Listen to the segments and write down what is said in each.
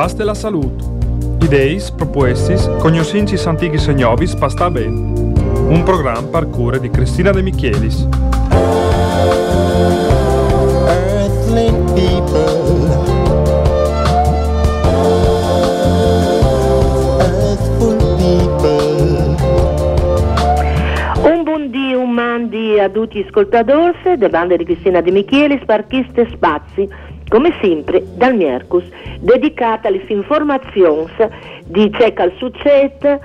Basta la salute. Ideis, propuestis, cognoscentis antichis e pasta ben. Un programma per cura di Cristina De Michelis. Earthly people Un buon dì, un mandi a tutti gli ascoltatori de bande di Cristina De Michelis, parchiste spazi come sempre dal Mercus, dedicata alle informazioni di ciò che succede,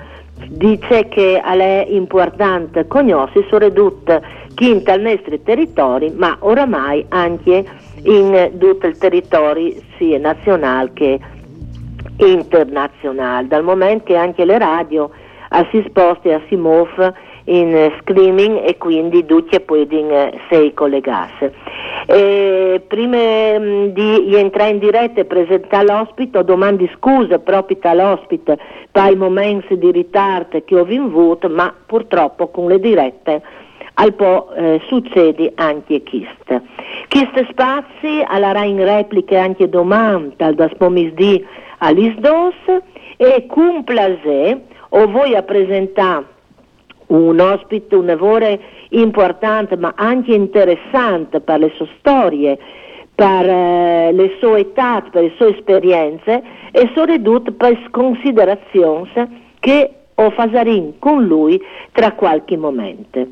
di ciò che è importante conoscere, soprattutto chi nel nostro territorio, ma oramai anche in tutto il territorio sia nazionale che internazionale, dal momento che anche le radio si sposti a si muove in screaming e quindi tutti possono sei collegarsi. E prima mm, di entrare in diretta e presentare l'ospite, domandi scuse proprio all'ospite per i momenti di ritardo che ho avuto, ma purtroppo con le dirette al po' eh, succede anche questo. Questi spazi alla in repliche anche domani, dal das pomesdì all'isdos e cum plasè o voi a presentare un ospite, un lavoro importante ma anche interessante per le sue storie, per eh, le sue età, per le sue esperienze e soprattutto per considerazioni che ho fasarin con lui tra qualche momento.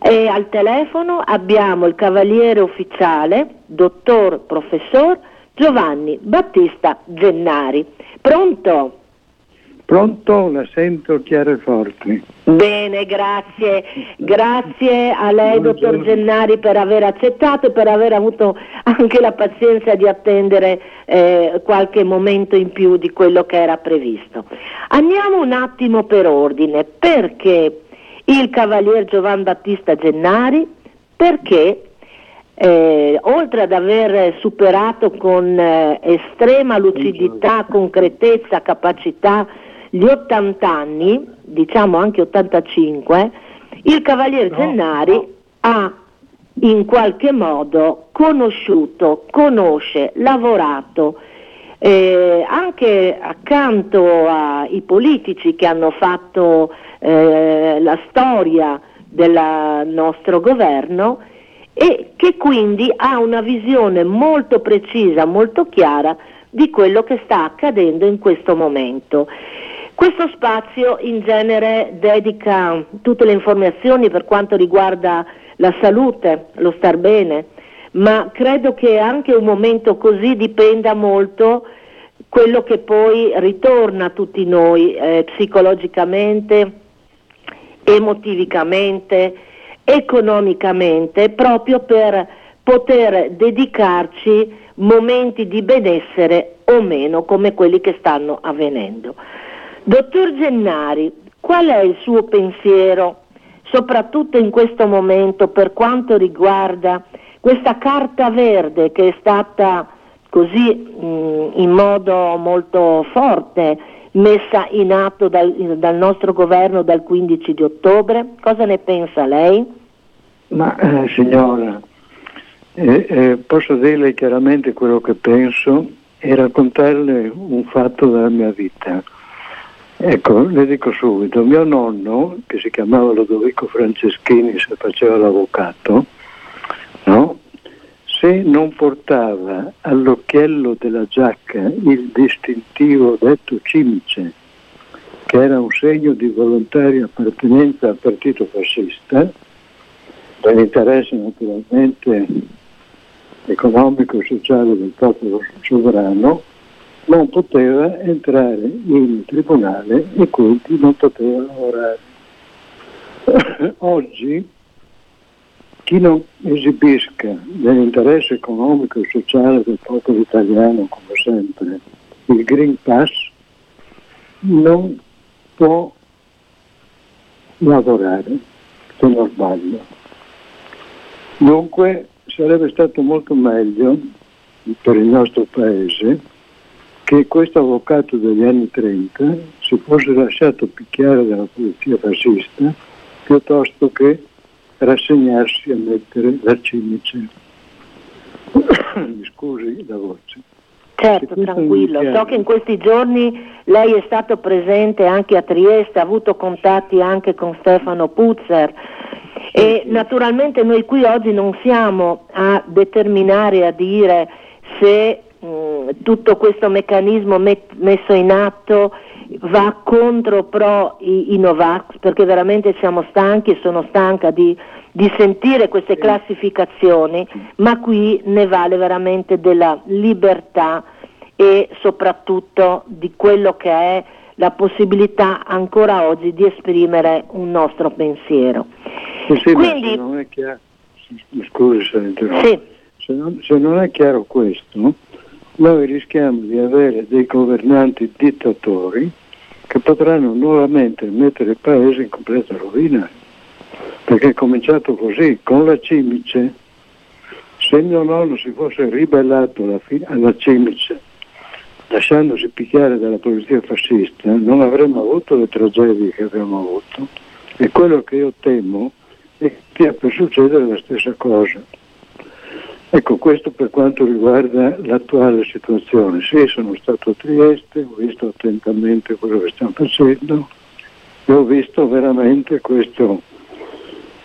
E al telefono abbiamo il cavaliere ufficiale, dottor professor Giovanni Battista Gennari. Pronto? Pronto, la sento chiaro e forte. Bene, grazie. Grazie a lei, Buongiorno. dottor Gennari, per aver accettato e per aver avuto anche la pazienza di attendere eh, qualche momento in più di quello che era previsto. Andiamo un attimo per ordine. Perché il cavalier Giovan Battista Gennari? Perché eh, oltre ad aver superato con eh, estrema lucidità, concretezza, capacità gli 80 anni, diciamo anche 85, il Cavaliere no, Gennari no. ha in qualche modo conosciuto, conosce, lavorato eh, anche accanto ai politici che hanno fatto eh, la storia del nostro governo e che quindi ha una visione molto precisa, molto chiara di quello che sta accadendo in questo momento. Questo spazio in genere dedica tutte le informazioni per quanto riguarda la salute, lo star bene, ma credo che anche un momento così dipenda molto quello che poi ritorna a tutti noi eh, psicologicamente, emotivamente, economicamente, proprio per poter dedicarci momenti di benessere o meno come quelli che stanno avvenendo. Dottor Gennari, qual è il suo pensiero, soprattutto in questo momento, per quanto riguarda questa carta verde che è stata così mh, in modo molto forte messa in atto dal, dal, nostro governo dal 15 di ottobre? Cosa ne pensa lei? Ma eh, signora, eh, eh, posso dirle chiaramente quello che penso e raccontarle un fatto della mia vita. Ecco, le dico subito, mio nonno, che si chiamava Lodovico Franceschini, se faceva l'avvocato, no? se non portava all'occhiello della giacca il distintivo detto cimice, che era un segno di volontaria appartenenza al partito fascista, dell'interesse naturalmente economico e sociale del popolo sovrano, non poteva entrare in tribunale e quindi non poteva lavorare. Oggi chi non esibisca nell'interesse economico e sociale del popolo italiano, come sempre, il Green Pass, non può lavorare, se non sbaglio. Dunque sarebbe stato molto meglio per il nostro Paese che questo avvocato degli anni 30 si fosse lasciato picchiare dalla polizia fascista piuttosto che rassegnarsi a mettere la cimice. Mi scusi la voce. Certo, tranquillo. So che in questi giorni lei è stato presente anche a Trieste, ha avuto contatti anche con Stefano Puzzer e naturalmente noi qui oggi non siamo a determinare, a dire se tutto questo meccanismo met- messo in atto va contro pro i, i Novax, perché veramente siamo stanchi e sono stanca di, di sentire queste classificazioni, ma qui ne vale veramente della libertà e soprattutto di quello che è la possibilità ancora oggi di esprimere un nostro pensiero. Sì, Quindi, se non è chiaro, scusi se, sì. se, non, se non è chiaro questo, noi rischiamo di avere dei governanti dittatori che potranno nuovamente mettere il paese in completa rovina, perché è cominciato così, con la cimice. Se mio nonno si fosse ribellato alla, fi- alla cimice, lasciandosi picchiare dalla polizia fascista, non avremmo avuto le tragedie che abbiamo avuto. E quello che io temo è che stia per succedere la stessa cosa. Ecco, questo per quanto riguarda l'attuale situazione. Sì, sono stato a Trieste, ho visto attentamente quello che stiamo facendo e ho visto veramente questo,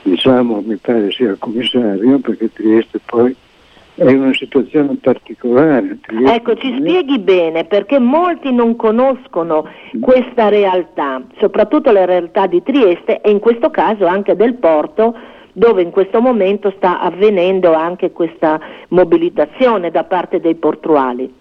diciamo, mi pare sia il commissario, perché Trieste poi è una situazione particolare. Trieste ecco, ci spieghi bene perché molti non conoscono questa realtà, soprattutto la realtà di Trieste e in questo caso anche del porto dove in questo momento sta avvenendo anche questa mobilitazione da parte dei portuali.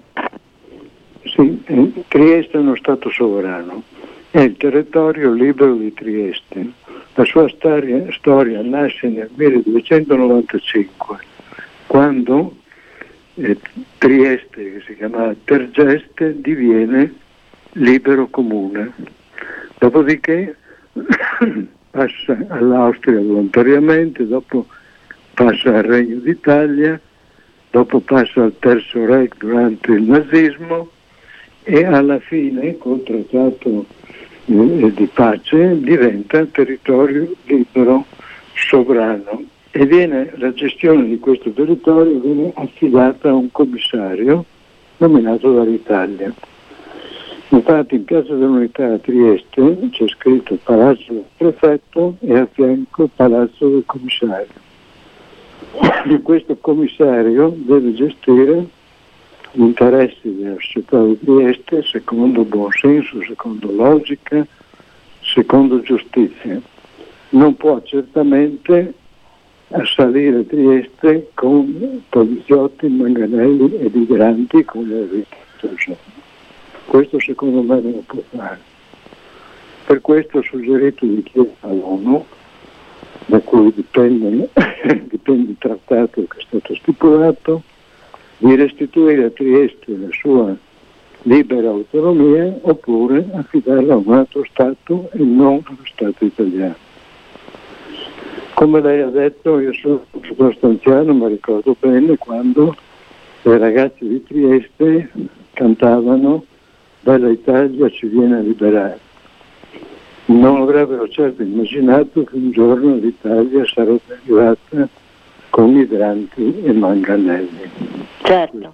Sì, eh, Trieste è uno Stato sovrano, è il territorio libero di Trieste. La sua storia, storia nasce nel 1295, quando eh, Trieste, che si chiamava Tergeste, diviene libero comune. Dopodiché passa all'Austria volontariamente, dopo passa al Regno d'Italia, dopo passa al Terzo Reich durante il nazismo e alla fine, col trattato eh, di pace, diventa territorio libero, sovrano e viene, la gestione di questo territorio viene affidata a un commissario nominato dall'Italia. Infatti in Piazza dell'Unità a Trieste c'è scritto Palazzo del Prefetto e a fianco Palazzo del Commissario. E questo commissario deve gestire gli interessi della società di Trieste secondo buon senso, secondo logica, secondo giustizia. Non può certamente assalire Trieste con poliziotti, manganelli e migranti come è visto. Questo secondo me non può fare. Per questo ho suggerito di chiedere all'ONU, da cui dipende, dipende il trattato che è stato stipulato, di restituire a Trieste la sua libera autonomia oppure affidarla a un altro Stato e non allo Stato italiano. Come lei ha detto, io sono piuttosto anziano, ma ricordo bene quando le ragazze di Trieste cantavano Bella Italia ci viene a liberare. Non avrebbero certo immaginato che un giorno l'Italia sarebbe arrivata con migranti e manganelli. Certo,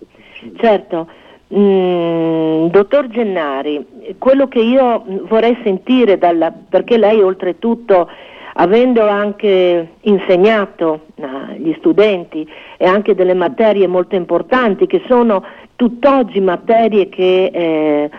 certo. Mm, dottor Gennari, quello che io vorrei sentire, dalla, perché lei oltretutto avendo anche insegnato agli studenti e anche delle materie molto importanti che sono tutt'oggi materie che eh,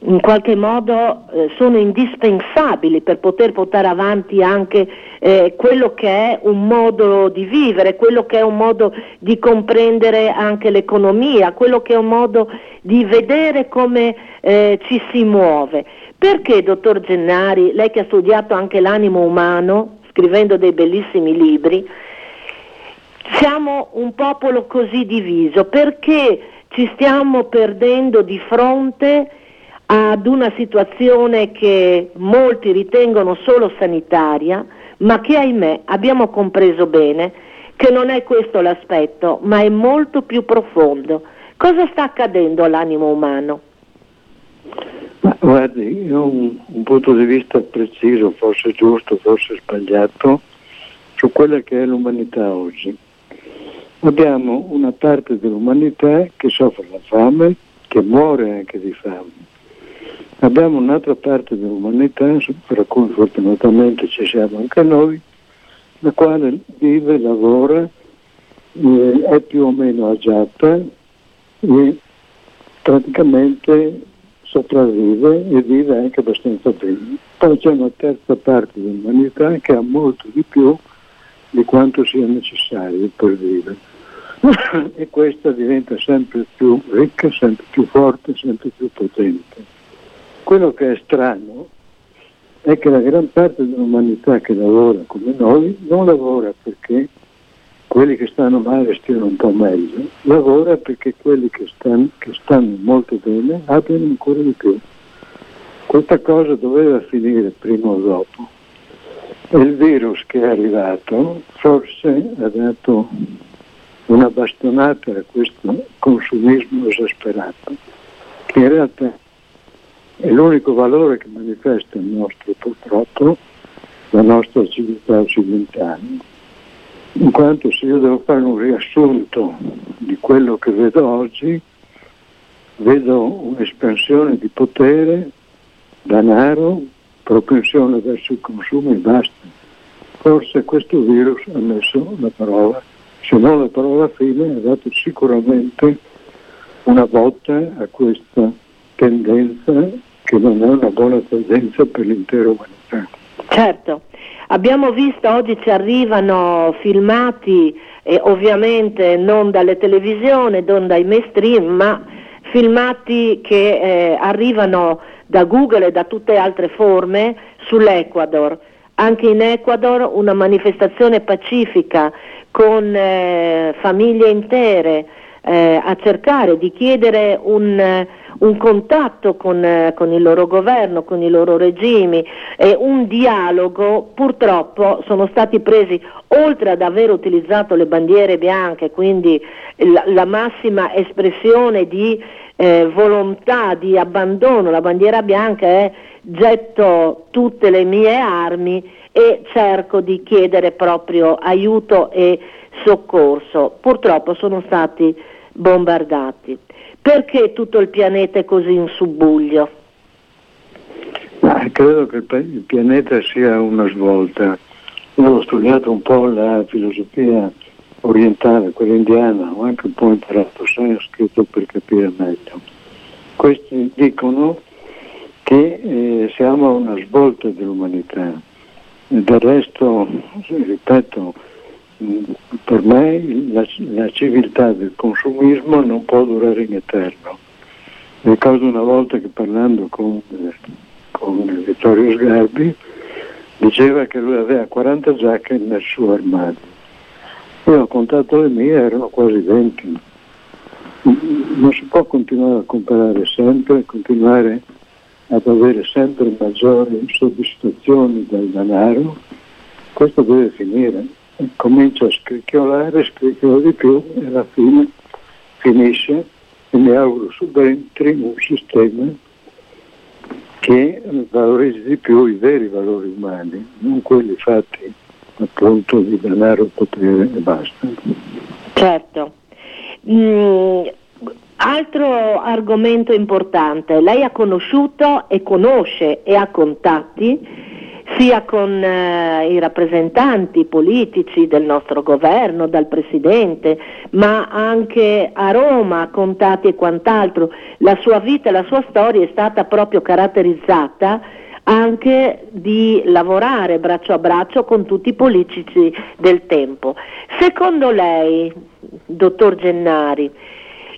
in qualche modo eh, sono indispensabili per poter portare avanti anche eh, quello che è un modo di vivere, quello che è un modo di comprendere anche l'economia, quello che è un modo di vedere come eh, ci si muove. Perché, dottor Gennari, lei che ha studiato anche l'animo umano, scrivendo dei bellissimi libri, siamo un popolo così diviso? Perché ci stiamo perdendo di fronte ad una situazione che molti ritengono solo sanitaria, ma che ahimè abbiamo compreso bene che non è questo l'aspetto, ma è molto più profondo. Cosa sta accadendo all'animo umano? Ma guardi, io ho un, un, punto di vista preciso, forse giusto, forse sbagliato, su quella che è l'umanità oggi. Abbiamo una parte dell'umanità che soffre la fame, che muore anche di fame. Abbiamo un'altra parte dell'umanità, per cui fortunatamente ci siamo anche noi, la quale vive, lavora, eh, è più o meno agiata e praticamente sopravvive e vive anche abbastanza bene. Poi c'è una terza parte dell'umanità che ha molto di più di quanto sia necessario per vivere. e questa diventa sempre più ricca, sempre più forte, sempre più potente. Quello che è strano è che la gran parte dell'umanità che lavora come noi non lavora perché quelli che stanno male stiano un po' meglio, lavora perché quelli che stanno, che stanno molto bene abbiano ancora di più. Questa cosa doveva finire prima o dopo. Il virus che è arrivato forse ha dato una bastonata a questo consumismo esasperato, che in realtà è l'unico valore che manifesta il nostro, purtroppo, la nostra civiltà occidentale in quanto se io devo fare un riassunto di quello che vedo oggi, vedo un'espansione di potere, denaro, propensione verso il consumo e basta. Forse questo virus ha messo la parola, se non la parola fine, ha dato sicuramente una botta a questa tendenza che non è una buona tendenza per l'intera umanità. Certo, Abbiamo visto, oggi ci arrivano filmati, eh, ovviamente non dalle televisioni, non dai mainstream, ma filmati che eh, arrivano da Google e da tutte altre forme sull'Ecuador. Anche in Ecuador una manifestazione pacifica con eh, famiglie intere eh, a cercare di chiedere un un contatto con, eh, con, il loro governo, con i loro regimi, eh, un dialogo, purtroppo sono stati presi, oltre ad aver utilizzato le bandiere bianche, quindi la, la massima espressione di eh, volontà, di abbandono, la bandiera bianca è getto tutte le mie armi e cerco di chiedere proprio aiuto e soccorso. Purtroppo sono stati bombardati. Perché tutto il pianeta è così in subbuglio? Ma credo che il pianeta sia una svolta. Io ho studiato un po' la filosofia orientale, quella indiana, ho anche un po' imparato sanscrito per capire meglio. Questi dicono che eh, siamo a una svolta dell'umanità. Del resto, ripeto, per me la, la, civiltà del consumismo non può durare in eterno. Ricordo una volta che parlando con, con Vittorio Sgarbi diceva che lui aveva 40 giacche nel suo armadio. Io ho contato le mie, erano quasi 20. Non si può continuare a comprare sempre, continuare ad avere sempre maggiori soddisfazioni dal denaro. Questo deve finire comincia a scricchiolare, scricchiola di più e alla fine finisce e mi auguro subentri un sistema che valorizzi di più i veri valori umani, non quelli fatti appunto di denaro, potere e basta. Certo. Mm, altro argomento importante, lei ha conosciuto e conosce e ha contatti sia con eh, i rappresentanti politici del nostro governo, dal Presidente, ma anche a Roma, contati e quant'altro. La sua vita e la sua storia è stata proprio caratterizzata anche di lavorare braccio a braccio con tutti i politici del tempo. Secondo lei, dottor Gennari,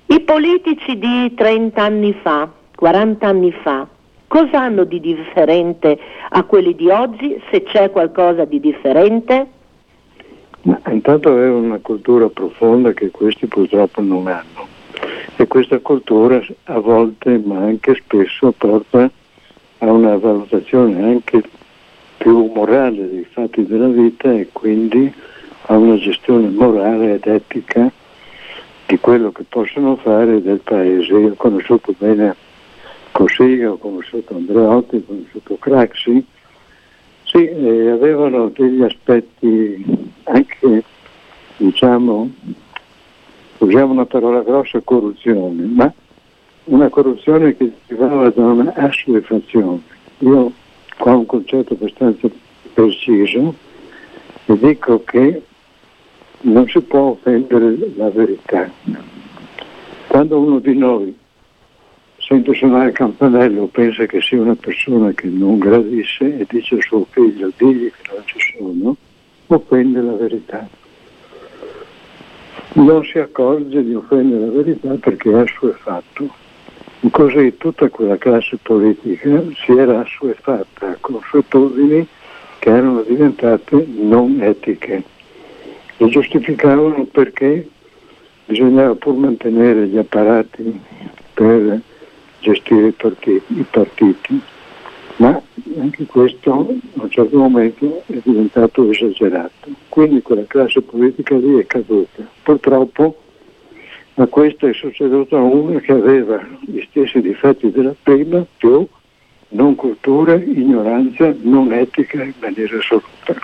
i politici di 30 anni fa, 40 anni fa, Cosa hanno di differente a quelli di oggi, se c'è qualcosa di differente? Ma intanto aveva una cultura profonda che questi purtroppo non hanno e questa cultura a volte ma anche spesso porta a una valutazione anche più morale dei fatti della vita e quindi a una gestione morale ed etica di quello che possono fare del paese. Io ho conosciuto bene così ho conosciuto Andreotti, ho conosciuto Craxi, sì, eh, avevano degli aspetti anche, diciamo, usiamo una parola grossa, corruzione, ma una corruzione che derivava da una assuefazione. Io qua ho un concetto abbastanza preciso e dico che non si può offendere la verità. Quando uno di noi sente suonare il campanello pensa che sia una persona che non gradisce e dice a suo figlio digli che non ci sono, offende la verità. Non si accorge di offendere la verità perché è assuefatto. Così tutta quella classe politica si era assuefatta con consuetudini che erano diventate non etiche. Lo giustificavano perché bisognava pur mantenere gli apparati per gestire i partiti, i partiti, ma anche questo a un certo momento è diventato esagerato. Quindi quella classe politica lì è caduta. Purtroppo a questa è succeduta una che aveva gli stessi difetti della prima, più non cultura, ignoranza, non etica in maniera assoluta.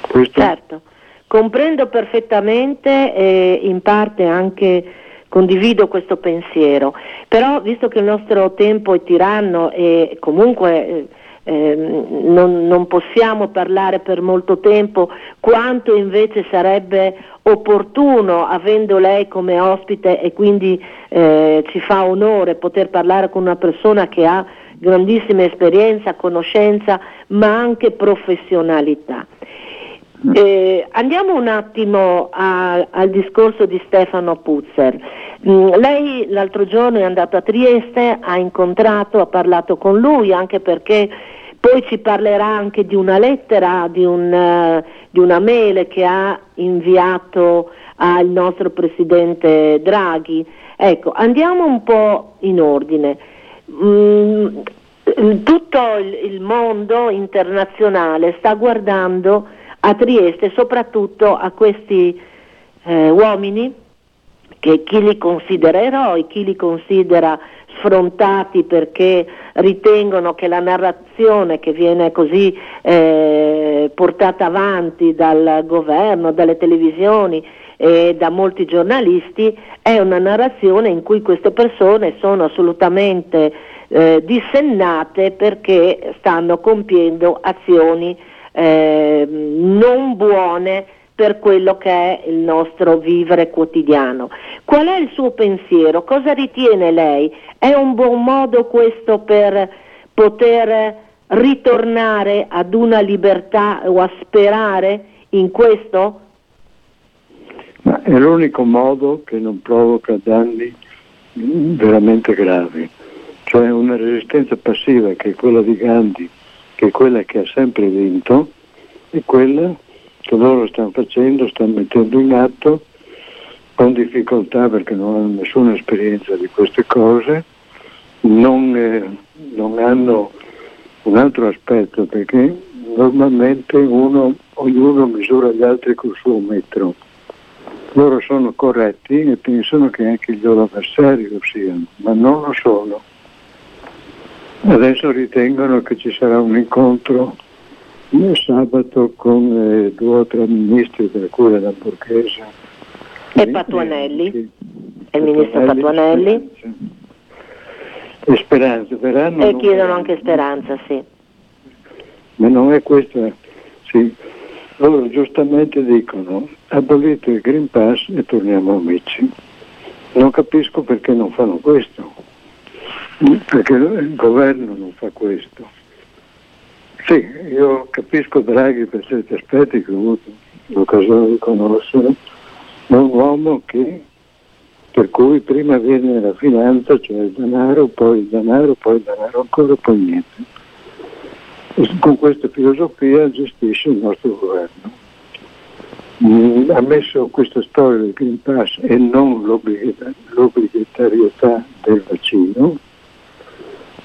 Questo... Certo, comprendo perfettamente e in parte anche condivido questo pensiero, però visto che il nostro tempo è tiranno e comunque eh, ehm, non, non, possiamo parlare per molto tempo, quanto invece sarebbe opportuno, avendo lei come ospite e quindi eh, ci fa onore poter parlare con una persona che ha grandissima esperienza, conoscenza, ma anche professionalità. Eh, andiamo un attimo a, al discorso di Stefano Puzzer. Mm, lei l'altro giorno è andato a Trieste, ha incontrato, ha parlato con lui anche perché poi ci parlerà anche di una lettera, di, un, uh, di una mail che ha inviato al nostro presidente Draghi. Ecco, andiamo un po' in ordine. Mm, tutto il, il mondo internazionale sta guardando a Trieste soprattutto a questi eh, uomini che chi li considera eroi, chi li considera sfrontati perché ritengono che la narrazione che viene così eh, portata avanti dal governo, dalle televisioni e da molti giornalisti è una narrazione in cui queste persone sono assolutamente eh, dissennate perché stanno compiendo azioni eh, non buone per quello che è il nostro vivere quotidiano. Qual è il suo pensiero? Cosa ritiene lei? È un buon modo questo per poter ritornare ad una libertà o a sperare in questo? Ma è l'unico modo che non provoca danni veramente gravi, cioè una resistenza passiva che è quella di Gandhi che è quella che ha sempre vinto, è quella che loro stanno facendo, stanno mettendo in atto con difficoltà perché non hanno nessuna esperienza di queste cose, non, eh, non hanno un altro aspetto perché normalmente uno, ognuno misura gli altri col suo metro. Loro sono corretti e pensano che anche gli loro avversari lo siano, ma non lo sono. Adesso ritengono che ci sarà un incontro il sabato con eh, due o tre ministri, tra cui la Borghese. E Patuanelli, e il ministro Patuanelli. E Speranza, verranno. E chiedono anche Speranza, sì. Ma non è questa, sì. Loro giustamente dicono abolite il Green Pass e torniamo amici. Non capisco perché non fanno questo perché il governo non fa questo. Sì, io capisco Draghi per certi aspetti che ho avuto l'occasione di conoscere, ma è un uomo che, per cui prima viene la finanza, cioè il denaro, poi il denaro, poi il denaro ancora, poi niente. E con questa filosofia gestisce il nostro governo. Mm, ha messo questa storia del Green Pass e non l'obbligatorietà del vaccino,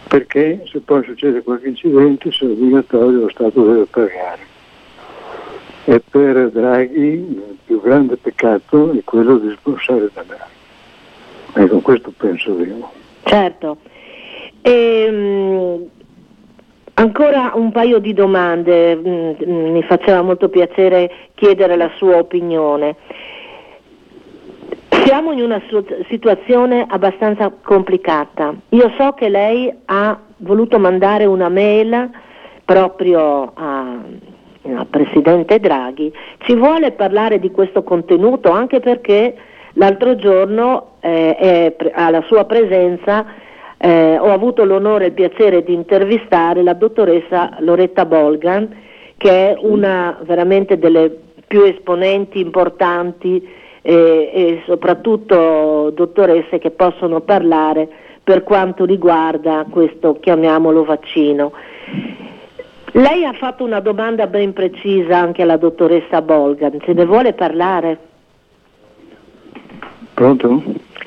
perché se poi succede qualche incidente, è obbligatorio, lo Stato deve pagare. E per Draghi il più grande peccato è quello di sborsare denaro. Ecco, questo penso io. Certo. Ehm, ancora un paio di domande, mm, mi faceva molto piacere chiedere la sua opinione. Siamo in una situazione abbastanza complicata. Io so che lei ha voluto mandare una mail proprio a, al Presidente Draghi. Ci vuole parlare di questo contenuto anche perché l'altro giorno eh, è, alla sua presenza eh, ho avuto l'onore e il piacere di intervistare la dottoressa Loretta Bolgan, che è una veramente delle più esponenti importanti eh, e soprattutto dottoresse che possono parlare per quanto riguarda questo, chiamiamolo, vaccino. Lei ha fatto una domanda ben precisa anche alla dottoressa Bolgan, se ne vuole parlare? Pronto?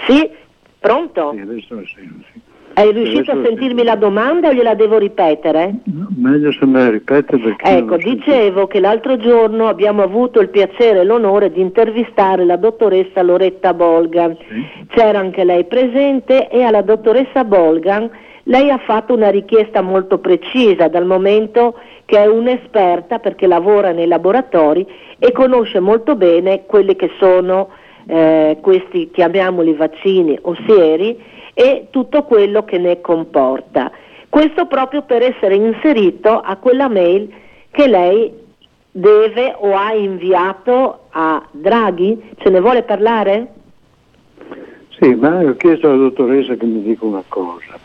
Sì, pronto? Sì, adesso sì, sì. Hai riuscito a sentirmi la domanda o gliela devo ripetere? No, meglio se me la ripete perché... Ecco, dicevo che l'altro giorno abbiamo avuto il piacere e l'onore di intervistare la dottoressa Loretta Bolgan. Sì. C'era anche lei presente e alla dottoressa Bolgan lei ha fatto una richiesta molto precisa dal momento che è un'esperta perché lavora nei laboratori e conosce molto bene quelli che sono eh, questi, chiamiamoli vaccini o sieri, e tutto quello che ne comporta. Questo proprio per essere inserito a quella mail che lei deve o ha inviato a Draghi. Ce ne vuole parlare? Sì, ma ho chiesto alla dottoressa che mi dica una cosa.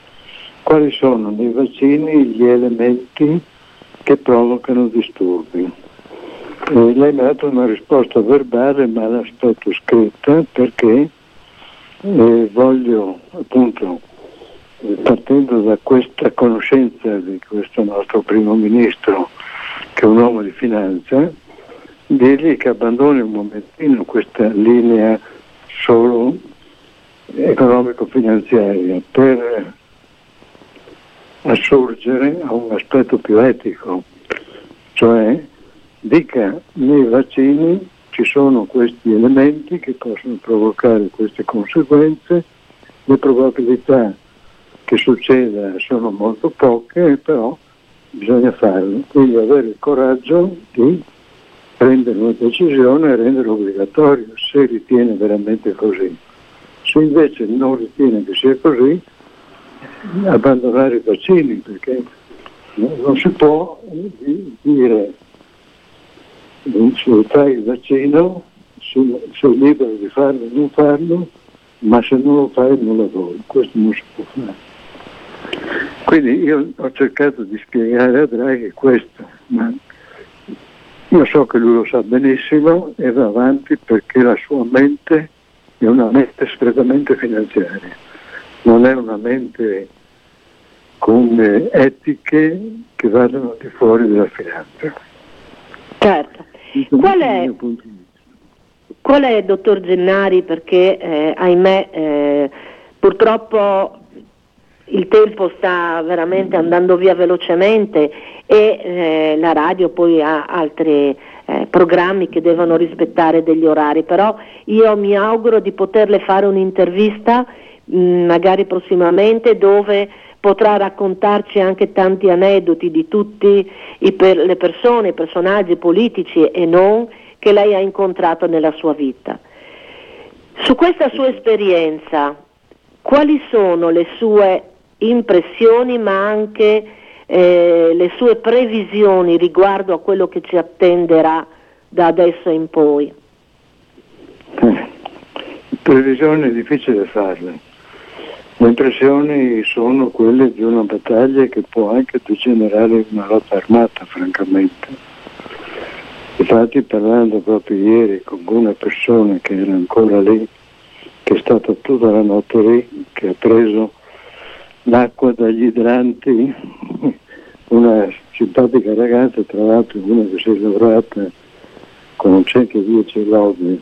Quali sono nei vaccini gli elementi che provocano disturbi? E lei mi ha dato una risposta verbale ma l'aspetto scritta perché eh, voglio appunto, partendo da questa conoscenza di questo nostro primo ministro, che è un uomo di finanza, dirgli che abbandoni un momentino questa linea solo economico-finanziaria per assurgere a un aspetto più etico, cioè dica nei vaccini ci sono questi elementi che possono provocare queste conseguenze, le probabilità che succeda sono molto poche, però bisogna farlo, quindi avere il coraggio di prendere una decisione e renderlo obbligatorio se ritiene veramente così. Se invece non ritiene che sia così, abbandonare i vaccini perché non si può dire se fai il vaccino sei libero di farlo o non farlo, ma se non lo fai non lavori, questo non si può fare. Quindi io ho cercato di spiegare a Draghi questo, ma io so che lui lo sa benissimo e va avanti perché la sua mente è una mente strettamente finanziaria, non è una mente con etiche che vadano di fuori della finanza. Certo. Qual è, qual è, dottor Gennari, perché eh, ahimè eh, purtroppo il tempo sta veramente andando via velocemente e eh, la radio poi ha altri eh, programmi che devono rispettare degli orari, però io mi auguro di poterle fare un'intervista mh, mm, magari prossimamente dove potrà raccontarci anche tanti aneddoti di tutte per, le persone, i personaggi politici e non che lei ha incontrato nella sua vita. Su questa sua esperienza, quali sono le sue impressioni ma anche eh, le sue previsioni riguardo a quello che ci attenderà da adesso in poi? Eh, previsioni è difficile farle le impressioni sono quelle di una battaglia che può anche degenerare in una lotta armata, francamente. Infatti parlando proprio ieri con una persona che era ancora lì, che è stata tutta la notte lì, che ha preso l'acqua dagli idranti, una simpatica ragazza, tra l'altro una che si è laureata con 110 lodi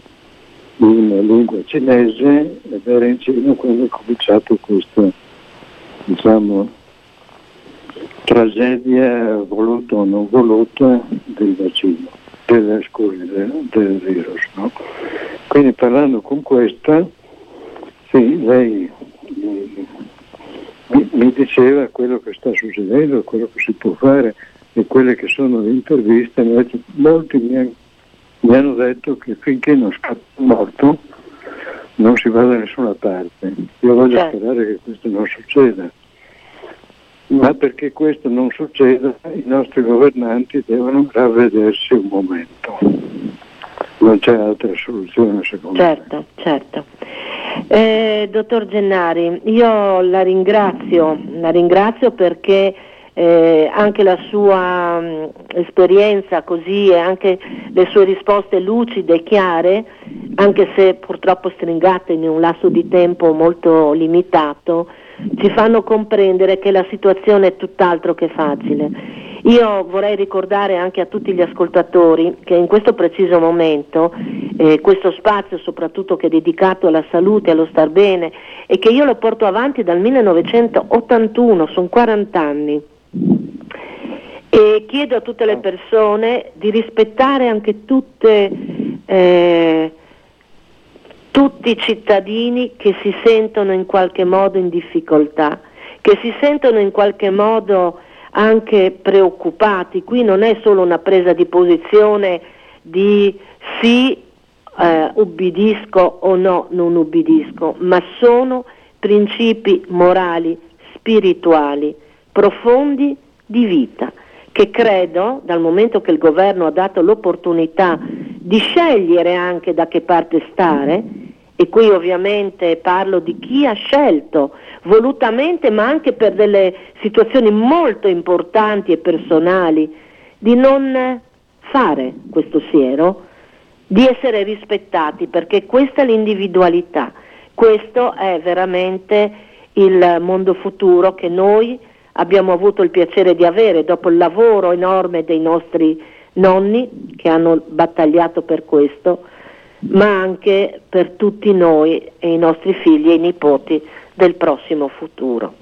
in lingua cinese ed era in Cina quando è cominciato questa diciamo, tragedia voluta o non voluta del vaccino, del, scusi, del, del virus. No? Quindi parlando con questa, sì, lei mi, mi, diceva quello che sta succedendo, quello che si può fare e quelle che sono le interviste, molti mi hanno mi hanno detto che finché non scappa morto non si va da nessuna parte. Io voglio certo. sperare che questo non succeda. Ma perché questo non succeda i nostri governanti devono ravvedersi un momento. Non c'è altra soluzione secondo certo, me. Certo, certo. Eh, dottor Gennari, io la ringrazio, la ringrazio perché eh, anche la sua mh, mm, esperienza così e anche le sue risposte lucide e chiare, anche se purtroppo stringate in un lasso di tempo molto limitato, ci fanno comprendere che la situazione è tutt'altro che facile. Io vorrei ricordare anche a tutti gli ascoltatori che in questo preciso momento eh, questo spazio soprattutto che è dedicato alla salute, allo star bene e che io lo porto avanti dal 1981, sono 40 anni e chiedo a tutte le persone di rispettare anche tutte, eh, tutti i cittadini che si sentono in qualche modo in difficoltà, che si sentono in qualche modo anche preoccupati. Qui non è solo una presa di posizione di sì, eh, ubbidisco o no, non ubbidisco, ma sono principi morali, spirituali profondi di vita che credo, dal momento che il governo ha dato l'opportunità di scegliere anche da che parte stare, e qui ovviamente parlo di chi ha scelto volutamente, ma anche per delle situazioni molto importanti e personali, di non fare questo siero, di essere rispettati, perché questa è l'individualità, questo è veramente il mondo futuro che noi abbiamo avuto il piacere di avere dopo il lavoro enorme dei nostri nonni che hanno battagliato per questo, ma anche per tutti noi e i nostri figli e i nipoti del prossimo futuro.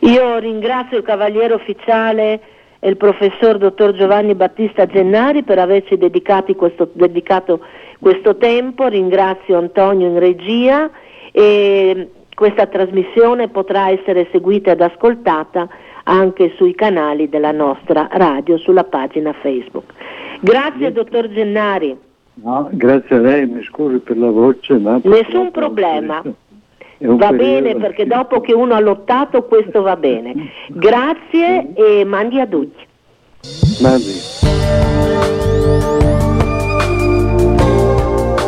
Io ringrazio il Cavaliere Ufficiale e il professor dottor Giovanni Battista Gennari per averci questo, dedicato questo tempo, ringrazio Antonio in regia e questa trasmissione potrà essere seguita ed ascoltata anche sui canali della nostra radio, sulla pagina Facebook. Grazie dottor Gennari. No, grazie a lei, mi scusi per la voce. Ma Nessun problema. Va bene perché dopo che uno ha lottato questo va bene. Grazie e mandi a tutti. Mandi.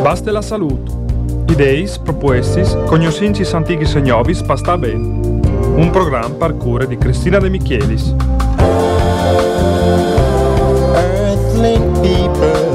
Basta la salute. Ideis, propuestis, cognoscentis antichis e novis, pasta bene un programma per cure di Cristina De Michelis. Earthling people